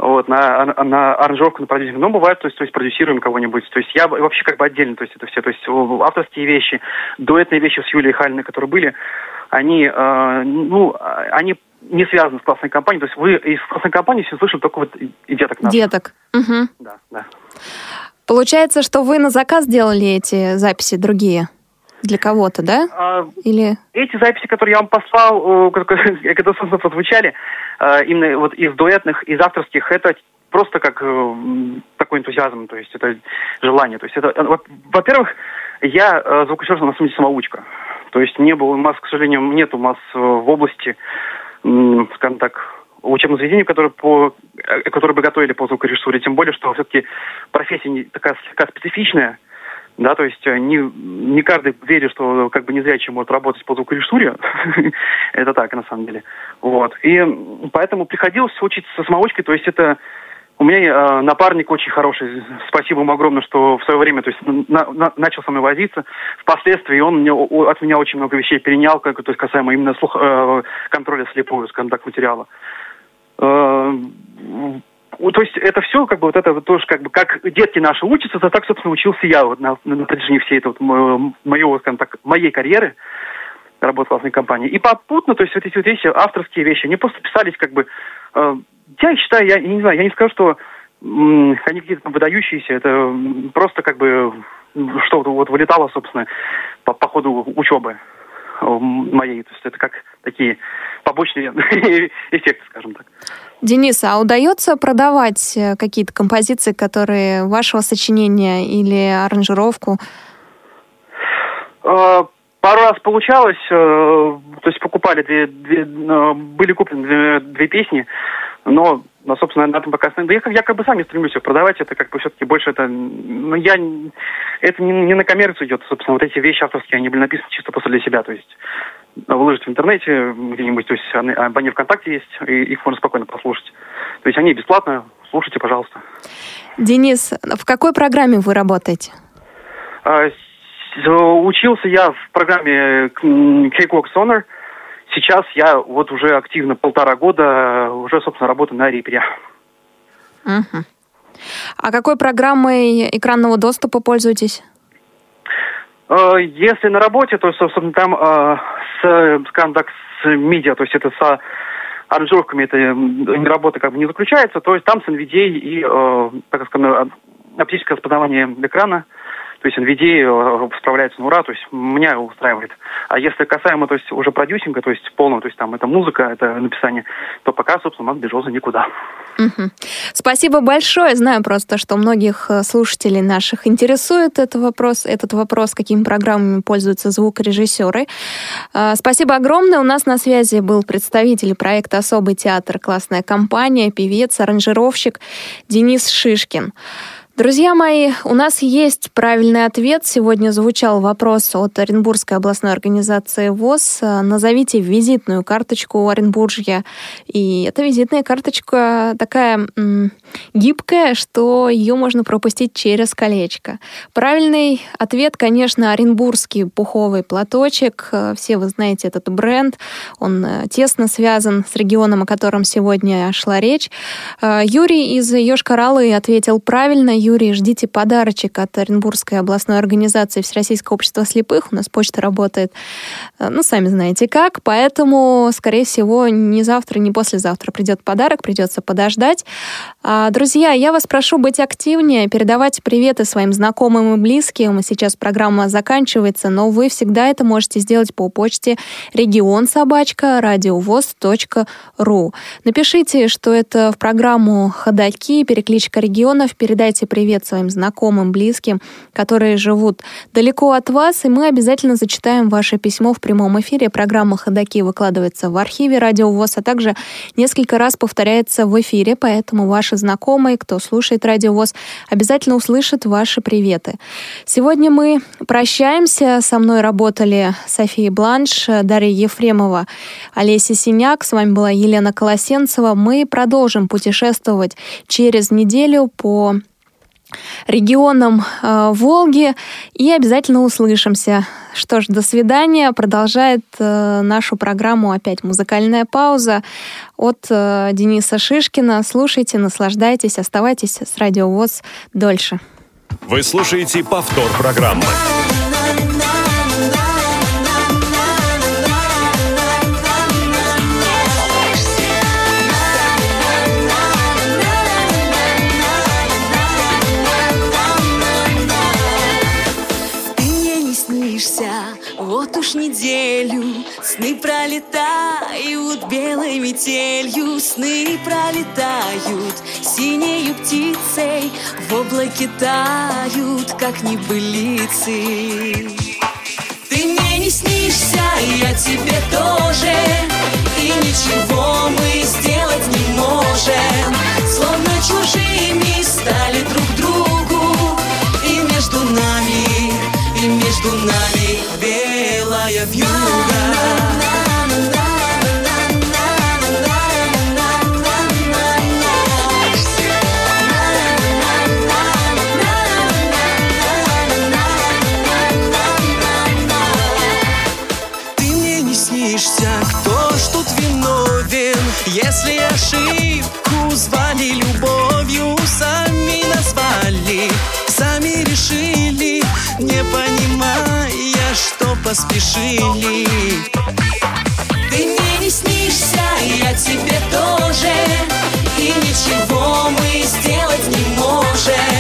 Speaker 13: Вот, на, на аранжировку, на продюсинг. Но бывает, то есть, то есть продюсируем кого-нибудь. То есть я вообще как бы отдельно, то есть это все, то есть авторские вещи, дуэтные вещи с Юлией Хальной, которые были, они, э, ну, а- они не связаны с классной компанией. То есть вы из классной компании все слышали только вот и деток наших.
Speaker 3: Деток. Мгм.
Speaker 13: Да, да.
Speaker 3: Получается, что вы на заказ делали эти записи другие? Для кого-то, да?
Speaker 13: А,
Speaker 3: Или...
Speaker 13: Эти записи, которые я вам послал, э, которые, когда, собственно, прозвучали, э, именно вот из дуэтных, из авторских, это просто как э, такой энтузиазм, то есть это желание. То есть это, во- во-первых, я звукорежиссер, на самом деле, самоучка. То есть не было у нас, к сожалению, нет у нас в области, скажем так, учебных заведений, которые, по, которые бы готовили по звукорежиссуре. Тем более, что все-таки профессия не- такая слегка специфичная. Да, то есть э, не, не каждый верит, что как бы незрячий может работать по звукорежиссуре. это так, на самом деле. Вот. И поэтому приходилось учиться самоучкой, то есть это у меня э, напарник очень хороший. Спасибо ему огромное, что в свое время то есть, на- на- начал со мной возиться. Впоследствии он мне, о- от меня очень много вещей перенял, как, то есть касаемо именно слух, э, контроля слепого, скажем так, материала. Э, то есть это все, как бы, вот это вот тоже, как бы, как детки наши учатся, то так, собственно, учился я вот на, на протяжении всей этой вот моего, скажем так, моей карьеры работы в классной компании. И попутно, то есть вот эти вот вещи, авторские вещи, они просто писались как бы... Э, я считаю, я, я не знаю, я не скажу, что м, они какие-то выдающиеся, это просто как бы что вот вылетало, собственно, по, по ходу учебы моей. То есть это как такие побочные эффекты, скажем так.
Speaker 3: Денис, а удается продавать э, какие-то композиции, которые вашего сочинения или аранжировку?
Speaker 13: А, пару раз получалось, э, то есть покупали две, две э, были куплены две, две песни, но, но, собственно, на этом пока да я, я как бы сам не стремлюсь их продавать, это как бы все-таки больше это, ну, я, это не, не на коммерцию идет, собственно, вот эти вещи авторские, они были написаны чисто просто для себя, то есть выложить в интернете где-нибудь, то есть они, ВКонтакте есть, и их можно спокойно послушать. То есть они бесплатно, слушайте, пожалуйста.
Speaker 3: Денис, в какой программе вы работаете?
Speaker 13: А, учился я в программе Cakewalk Sonar. Сейчас я вот уже активно полтора года уже, собственно, работаю на Reaper.
Speaker 3: Угу. А какой программой экранного доступа пользуетесь?
Speaker 13: А, если на работе, то, собственно, там э, с, скажем так, с медиа, то есть это с аранжировками, это работа как бы не заключается, то есть там с NVDA и, э, так скажем, оптическое распознавание экрана, то есть NVIDIA э, справляется на ура, то есть меня устраивает. А если касаемо, то есть уже продюсинга, то есть полного, то есть там это музыка, это написание, то пока, собственно, нас бежоза никуда.
Speaker 3: Угу. Спасибо большое. Знаю просто, что многих э, слушателей наших интересует этот вопрос, этот вопрос, какими программами пользуются звукорежиссеры. Э, спасибо огромное. У нас на связи был представитель проекта «Особый театр», классная компания, певец, аранжировщик Денис Шишкин. Друзья мои, у нас есть правильный ответ. Сегодня звучал вопрос от Оренбургской областной организации ВОЗ. Назовите визитную карточку Оренбуржья. И эта визитная карточка такая м, гибкая, что ее можно пропустить через колечко. Правильный ответ, конечно, оренбургский пуховый платочек. Все вы знаете этот бренд. Он э, тесно связан с регионом, о котором сегодня шла речь. Э, Юрий из Йошкар-Олы ответил правильно Юрий, ждите подарочек от Оренбургской областной организации Всероссийского общества слепых. У нас почта работает, э, ну, сами знаете как, поэтому, скорее всего, не завтра, не послезавтра придет подарок, придется подождать. А, друзья, я вас прошу быть активнее, передавать приветы своим знакомым и близким. Сейчас программа заканчивается, но вы всегда это можете сделать по почте регион собачка радиовоз.ру. Напишите, что это в программу «Ходоки», перекличка регионов, передайте привет своим знакомым, близким, которые живут далеко от вас, и мы обязательно зачитаем ваше письмо в прямом эфире. Программа «Ходоки» выкладывается в архиве Радио ВОЗ, а также несколько раз повторяется в эфире, поэтому ваши знакомые, кто слушает Радио ВОЗ, обязательно услышат ваши приветы. Сегодня мы прощаемся. Со мной работали София Бланш, Дарья Ефремова, Олеся Синяк. С вами была Елена Колосенцева. Мы продолжим путешествовать через неделю по регионам э, Волги и обязательно услышимся. Что ж, до свидания. Продолжает э, нашу программу опять музыкальная пауза от э, Дениса Шишкина. Слушайте, наслаждайтесь, оставайтесь с Радио ВОЗ дольше.
Speaker 14: Вы слушаете повтор программы.
Speaker 5: Уж неделю. Сны пролетают белой метелью, сны пролетают синею птицей, в облаке тают, как небылицы. Ты мне не снишься, я тебе тоже, и ничего мы сделать не можем, словно чужими стали друг другу, и между нами, и между нами
Speaker 10: if you поспешили. Ты мне не снишься, я тебе тоже И ничего мы сделать не можем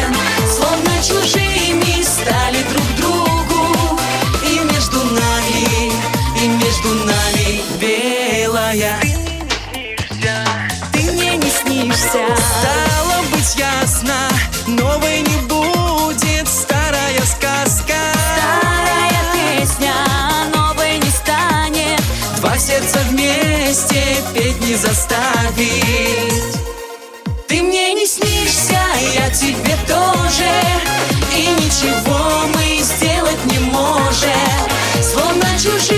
Speaker 10: заставить. Ты мне не снишься, я тебе тоже. И ничего мы сделать не можем. Словно чужие